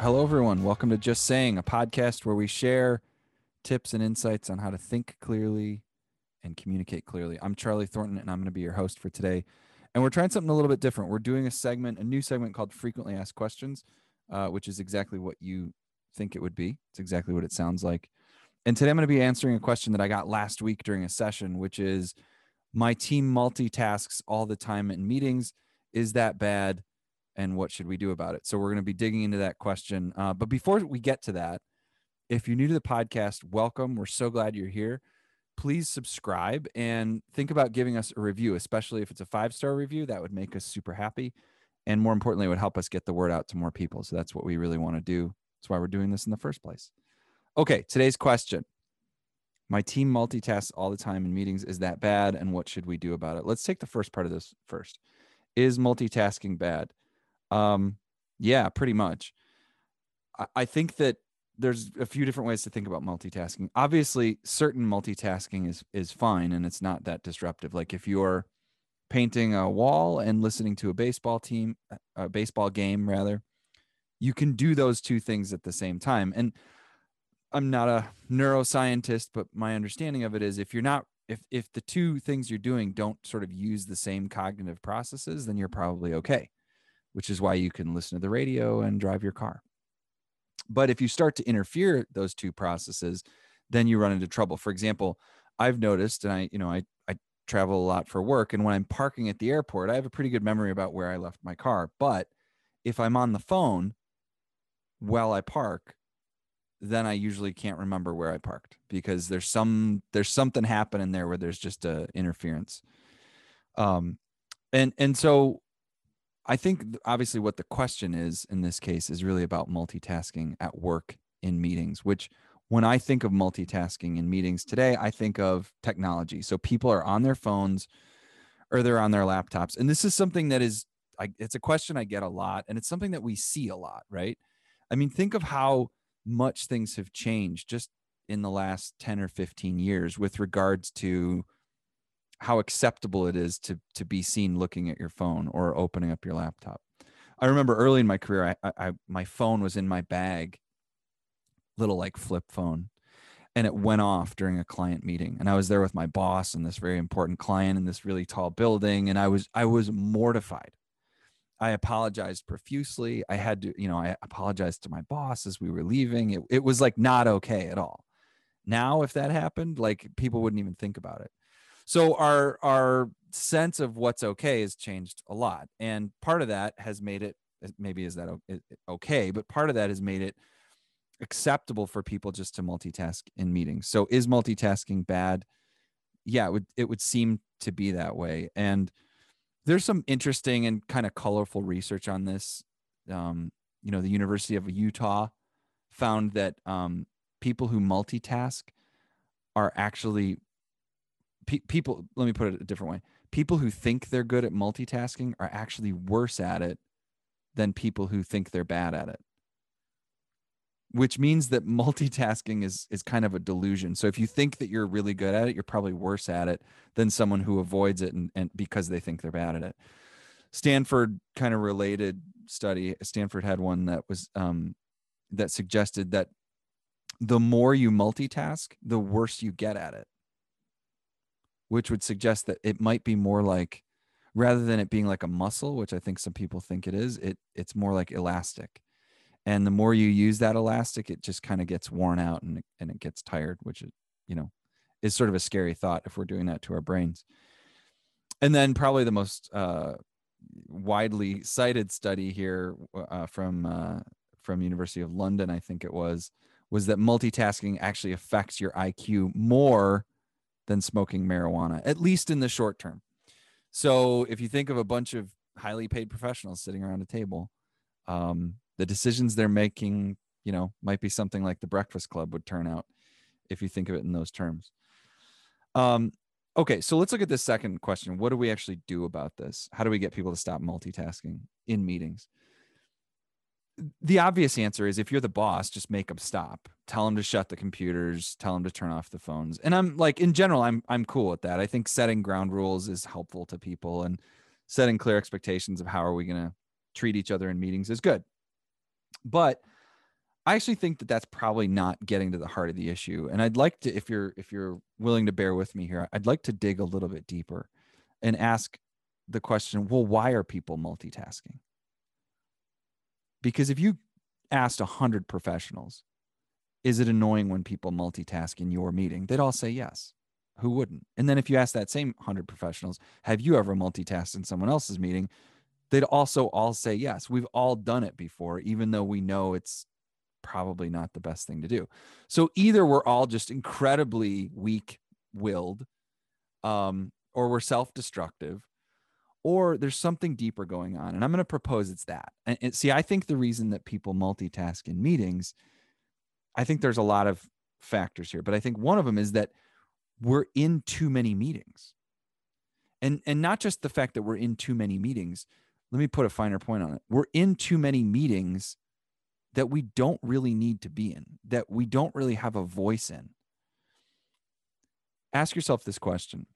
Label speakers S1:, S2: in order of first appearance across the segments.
S1: Hello, everyone. Welcome to Just Saying, a podcast where we share tips and insights on how to think clearly and communicate clearly. I'm Charlie Thornton, and I'm going to be your host for today. And we're trying something a little bit different. We're doing a segment, a new segment called Frequently Asked Questions, uh, which is exactly what you think it would be. It's exactly what it sounds like. And today I'm going to be answering a question that I got last week during a session, which is my team multitasks all the time in meetings. Is that bad? And what should we do about it? So we're going to be digging into that question. Uh, but before we get to that, if you're new to the podcast, welcome. We're so glad you're here. Please subscribe and think about giving us a review, especially if it's a five star review. That would make us super happy. And more importantly, it would help us get the word out to more people. So that's what we really want to do. That's why we're doing this in the first place. Okay, today's question. My team multitasks all the time in meetings. Is that bad? And what should we do about it? Let's take the first part of this first. Is multitasking bad? Um, yeah, pretty much. I, I think that there's a few different ways to think about multitasking. Obviously, certain multitasking is is fine and it's not that disruptive. Like if you're painting a wall and listening to a baseball team, a baseball game rather, you can do those two things at the same time. And I'm not a neuroscientist, but my understanding of it is if you're not if if the two things you're doing don't sort of use the same cognitive processes, then you're probably okay which is why you can listen to the radio and drive your car. But if you start to interfere those two processes, then you run into trouble. For example, I've noticed, and I, you know, I, I travel a lot for work, and when I'm parking at the airport, I have a pretty good memory about where I left my car. But if I'm on the phone while I park, then I usually can't remember where I parked because there's some there's something happening there where there's just a interference. Um, and and so I think obviously what the question is in this case is really about multitasking at work in meetings, which when I think of multitasking in meetings today, I think of technology. So people are on their phones or they're on their laptops. And this is something that is, I, it's a question I get a lot and it's something that we see a lot, right? I mean, think of how much things have changed just in the last 10 or 15 years with regards to how acceptable it is to to be seen looking at your phone or opening up your laptop. I remember early in my career, I, I, my phone was in my bag, little like flip phone, and it went off during a client meeting. And I was there with my boss and this very important client in this really tall building, and I was I was mortified. I apologized profusely. I had to, you know, I apologized to my boss as we were leaving. It, it was like not okay at all. Now, if that happened, like people wouldn't even think about it so our our sense of what's okay has changed a lot and part of that has made it maybe is that okay but part of that has made it acceptable for people just to multitask in meetings. So is multitasking bad? Yeah it would it would seem to be that way and there's some interesting and kind of colorful research on this. Um, you know the university of utah found that um, people who multitask are actually pe- people let me put it a different way. People who think they're good at multitasking are actually worse at it than people who think they're bad at it. Which means that multitasking is is kind of a delusion. So if you think that you're really good at it you're probably worse at it than someone who avoids it and, and because they think they're bad at it. Stanford kind of related study stanford had one that was um, that suggested that the more you multitask the worse you get at it which would suggest that it might be more like rather than it being like a muscle which i think some people think it is it it's more like elastic. And the more you use that elastic it just kind of gets worn out and, and it gets tired which is you know is sort of a scary thought if we're doing that to our brains. And then probably the most uh, widely cited study here uh, from uh, from university of london i think it was was that multitasking actually affects your iq more than smoking marijuana, at least in the short term. So if you think of a bunch of highly paid professionals sitting around a table, um, the decisions they're making, you know, might be something like the Breakfast Club would turn out if you think of it in those terms. Um, okay, so let's look at this second question. What do we actually do about this? How do we get people to stop multitasking in meetings? The obvious answer is if you're the boss, just make them stop. Tell them to shut the computers, tell them to turn off the phones. And I'm like in general I'm I'm cool with that. I think setting ground rules is helpful to people and setting clear expectations of how are we going to treat each other in meetings is good. But I actually think that that's probably not getting to the heart of the issue. And I'd like to, if you're if you're willing to bear with me here, I'd like to dig a little bit deeper and ask the question, well, why are people multitasking? Because if you asked 100 professionals, is it annoying when people multitask in your meeting? They'd all say yes. Who wouldn't? And then if you ask that same 100 professionals, have you ever multitasked in someone else's meeting? They'd also all say yes. We've all done it before, even though we know it's probably not the best thing to do. So either we're all just incredibly weak willed, um, or we're self destructive, or there's something deeper going on. And I'm going to propose it's that. And, and see, I think the reason that people multitask in meetings, I think there's a lot of factors here, but I think one of them is that we're in too many meetings. And and not just the fact that we're in too many meetings. Let me put a finer point on it. We're in too many meetings that we don't really need to be in, that we don't really have a voice in. Ask yourself this question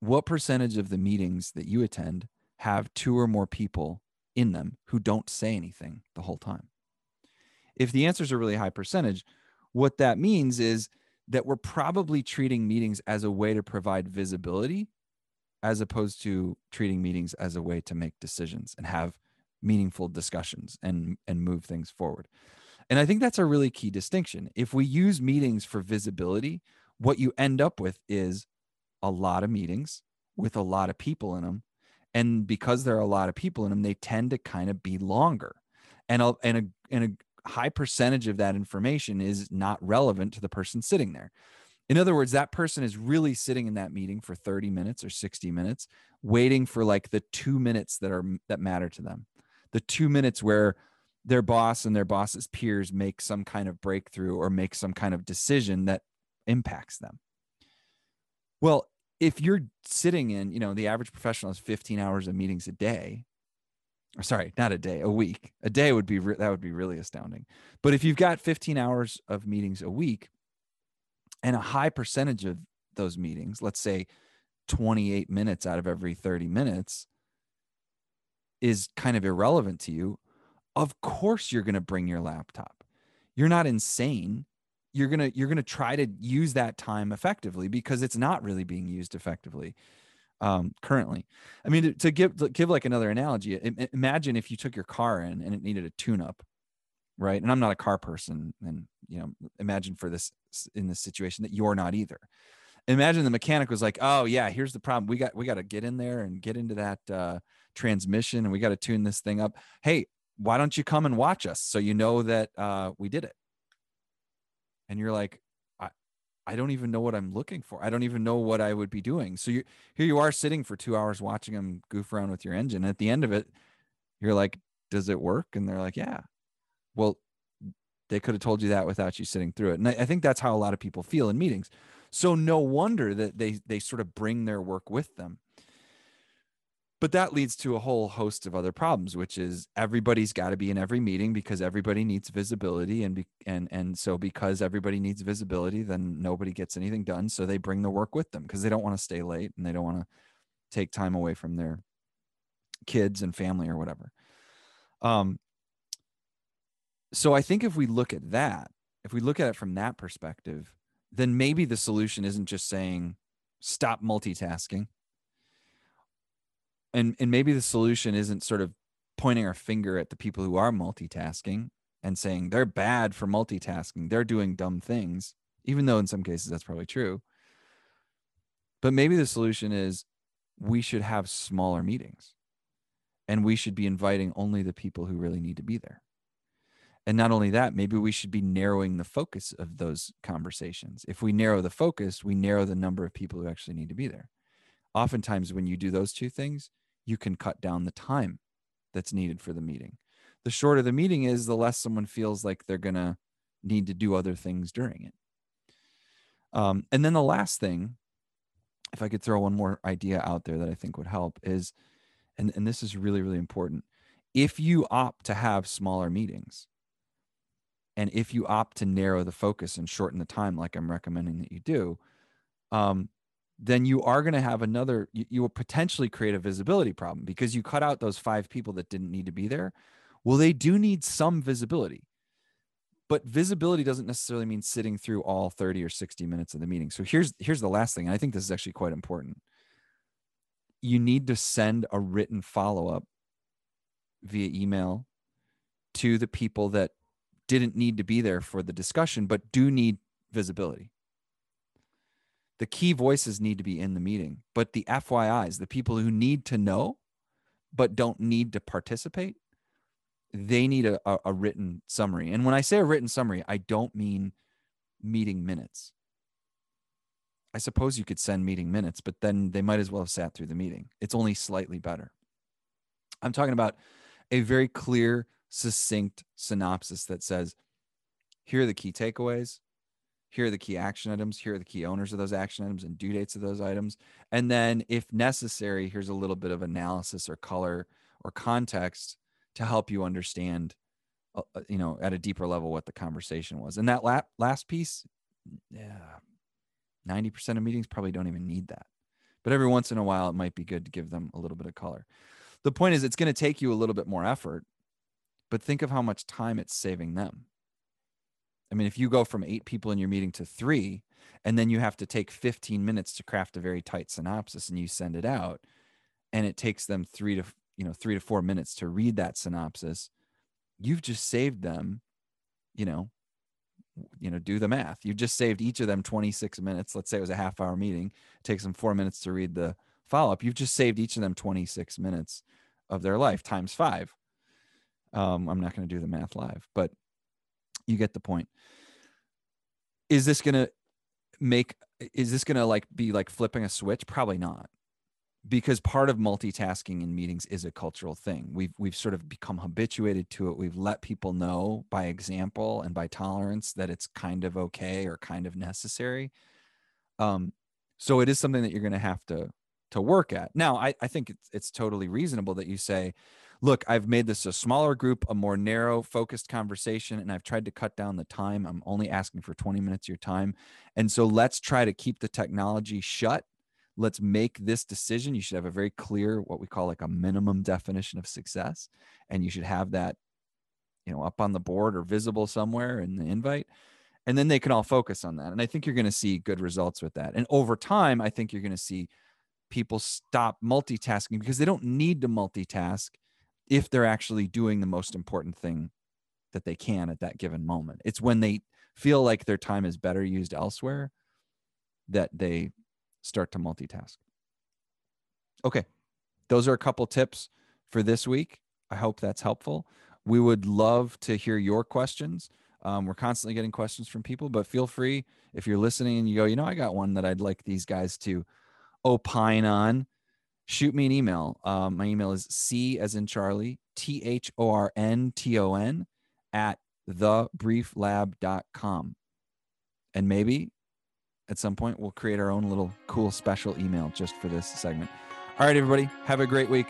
S1: what percentage of the meetings that you attend have two or more people in them who don't say anything the whole time? If the answer is a really high percentage, what that means is that we're probably treating meetings as a way to provide visibility as opposed to treating meetings as a way to make decisions and have meaningful discussions and and move things forward. And I think that's a really key distinction. If we use meetings for visibility, what you end up with is a lot of meetings with a lot of people in them. And because there are a lot of people in them, they tend to kind of be longer. And a, and a, and a high percentage of that information is not relevant to the person sitting there. In other words, that person is really sitting in that meeting for 30 minutes or 60 minutes, waiting for like the two minutes that are that matter to them. The two minutes where their boss and their boss's peers make some kind of breakthrough or make some kind of decision that impacts them. Well, if you're sitting in, you know, the average professional has 15 hours of meetings a day, or sorry, not a day, a week. A day would be re- that would be really astounding. But if you've got 15 hours of meetings a week, and a high percentage of those meetings, let's say 28 minutes out of every 30 minutes, is kind of irrelevant to you, of course you're going to bring your laptop. You're not insane you're gonna you're gonna try to use that time effectively because it's not really being used effectively um, currently. I mean, to, to give to give like another analogy, imagine if you took your car in and it needed a tune-up, right? And I'm not a car person, and you know, imagine for this in this situation that you're not either. Imagine the mechanic was like, "Oh yeah, here's the problem. We got we got to get in there and get into that uh, transmission, and we got to tune this thing up. Hey, why don't you come and watch us so you know that uh, we did it?" And you're like I, I don't even know what I'm looking for. I don't even know what I would be doing. So you here you are sitting for two hours watching them goof around with your engine. At the end of it, you're like, does it work? And they're like, yeah. Well, they could have told you that without you sitting through it. And I, I think that's how a lot of people feel in meetings. So no wonder that they they sort of bring their work with them but that leads to a whole host of other problems which is everybody's got to be in every meeting because everybody needs visibility and be, and and so because everybody needs visibility then nobody gets anything done so they bring the work with them because they don't want to stay late and they don't want to take time away from their kids and family or whatever. Um so i think if we look at that if we look at it from that perspective then maybe the solution isn't just saying stop multitasking and and maybe the solution isn't sort of pointing our finger at the people who are multitasking and saying they're bad for multitasking they're doing dumb things even though in some cases that's probably true. But maybe the solution is we should have smaller meetings and we should be inviting only the people who really need to be there. And not only that maybe we should be narrowing the focus of those conversations. If we narrow the focus we narrow the number of people who actually need to be there. Oftentimes when you do those two things you can cut down the time that's needed for the meeting. The shorter the meeting is, the less someone feels like they're going to need to do other things during it. Um, and then the last thing, if I could throw one more idea out there that I think would help is, and, and this is really, really important. If you opt to have smaller meetings, and if you opt to narrow the focus and shorten the time, like I'm recommending that you do, um, then you are going to have another you, you, will potentially create a visibility problem because you cut out those five people that didn't need to be there. Well they do need some visibility but visibility doesn't necessarily mean sitting through all 30 or 60 minutes of the meeting. So here's here's the last thing and i think this is actually quite important. You need to send a written follow-up via email to the people that didn't need to be there for the discussion but do need visibility the key voices need to be in the meeting but the fyis the people who need to know but don't need to participate they need a, a, a, written summary. And when I say a written summary, I don't mean meeting minutes. I suppose you could send meeting minutes, but then they might as well have sat through the meeting. It's only slightly better. I'm talking about a very clear, succinct synopsis that says, here are the key takeaways. Here are the key action items. Here are the key owners of those action items and due dates of those items. And then, if necessary, here's a little bit of analysis or color or context to help you understand uh, uh, you know at a deeper level what the conversation was and that la- last piece yeah 90% of meetings probably don't even need that but every once in a while it might be good to give them a little bit of color the point is it's going to take you a little bit more effort but think of how much time it's saving them i mean if you go from eight people in your meeting to three and then you have to take 15 minutes to craft a very tight synopsis and you send it out and it takes them three to you know three to four minutes to read that synopsis you've just saved them you know you know do the math. You've just saved each of them 26 minutes. Let's say it was a half hour meeting. It takes them four minutes to read the follow-up. You've just saved each of them 26 minutes of their life times five. Um, i'm not going to do the math live but you get the point is this going to make is this going to like be like flipping a switch probably not because part of multitasking in meetings is a cultural thing. We've we've sort of become habituated to it. We've let people know by example and by tolerance that it's kind of okay or kind of necessary. Um, so it is something that you're going to have to to work at. Now, I, I think it's it's totally reasonable that you say, look, I've made this a smaller group, a more narrow, focused conversation, and I've tried to cut down the time. I'm only asking for 20 minutes of your time. And so let's try to keep the technology shut. Let's make this decision. You should have a very clear what we call like a minimum definition of success. And you should have that you know up on the board or visible somewhere in the invite. And then they can all focus on that. And i think you're going to see good results with that. And over time i think you're going to see people stop multitasking because they don't need to multitask if they're actually doing the most important thing that they can at that given moment it's when they feel like their time is better used elsewhere that they start to multitask. Okay, those are a couple tips for this week. I hope that's helpful. We would love to hear your questions. Um, we're constantly getting questions from people, but feel free if you're listening and you go, you know, I got one that I'd like these guys to opine on. Shoot me an email. Um, my email is C as in Charlie, T H O R N T O N at thebrieflab.com. And maybe at some point, we'll create our own little cool special email just for this segment. All right, everybody, have a great week.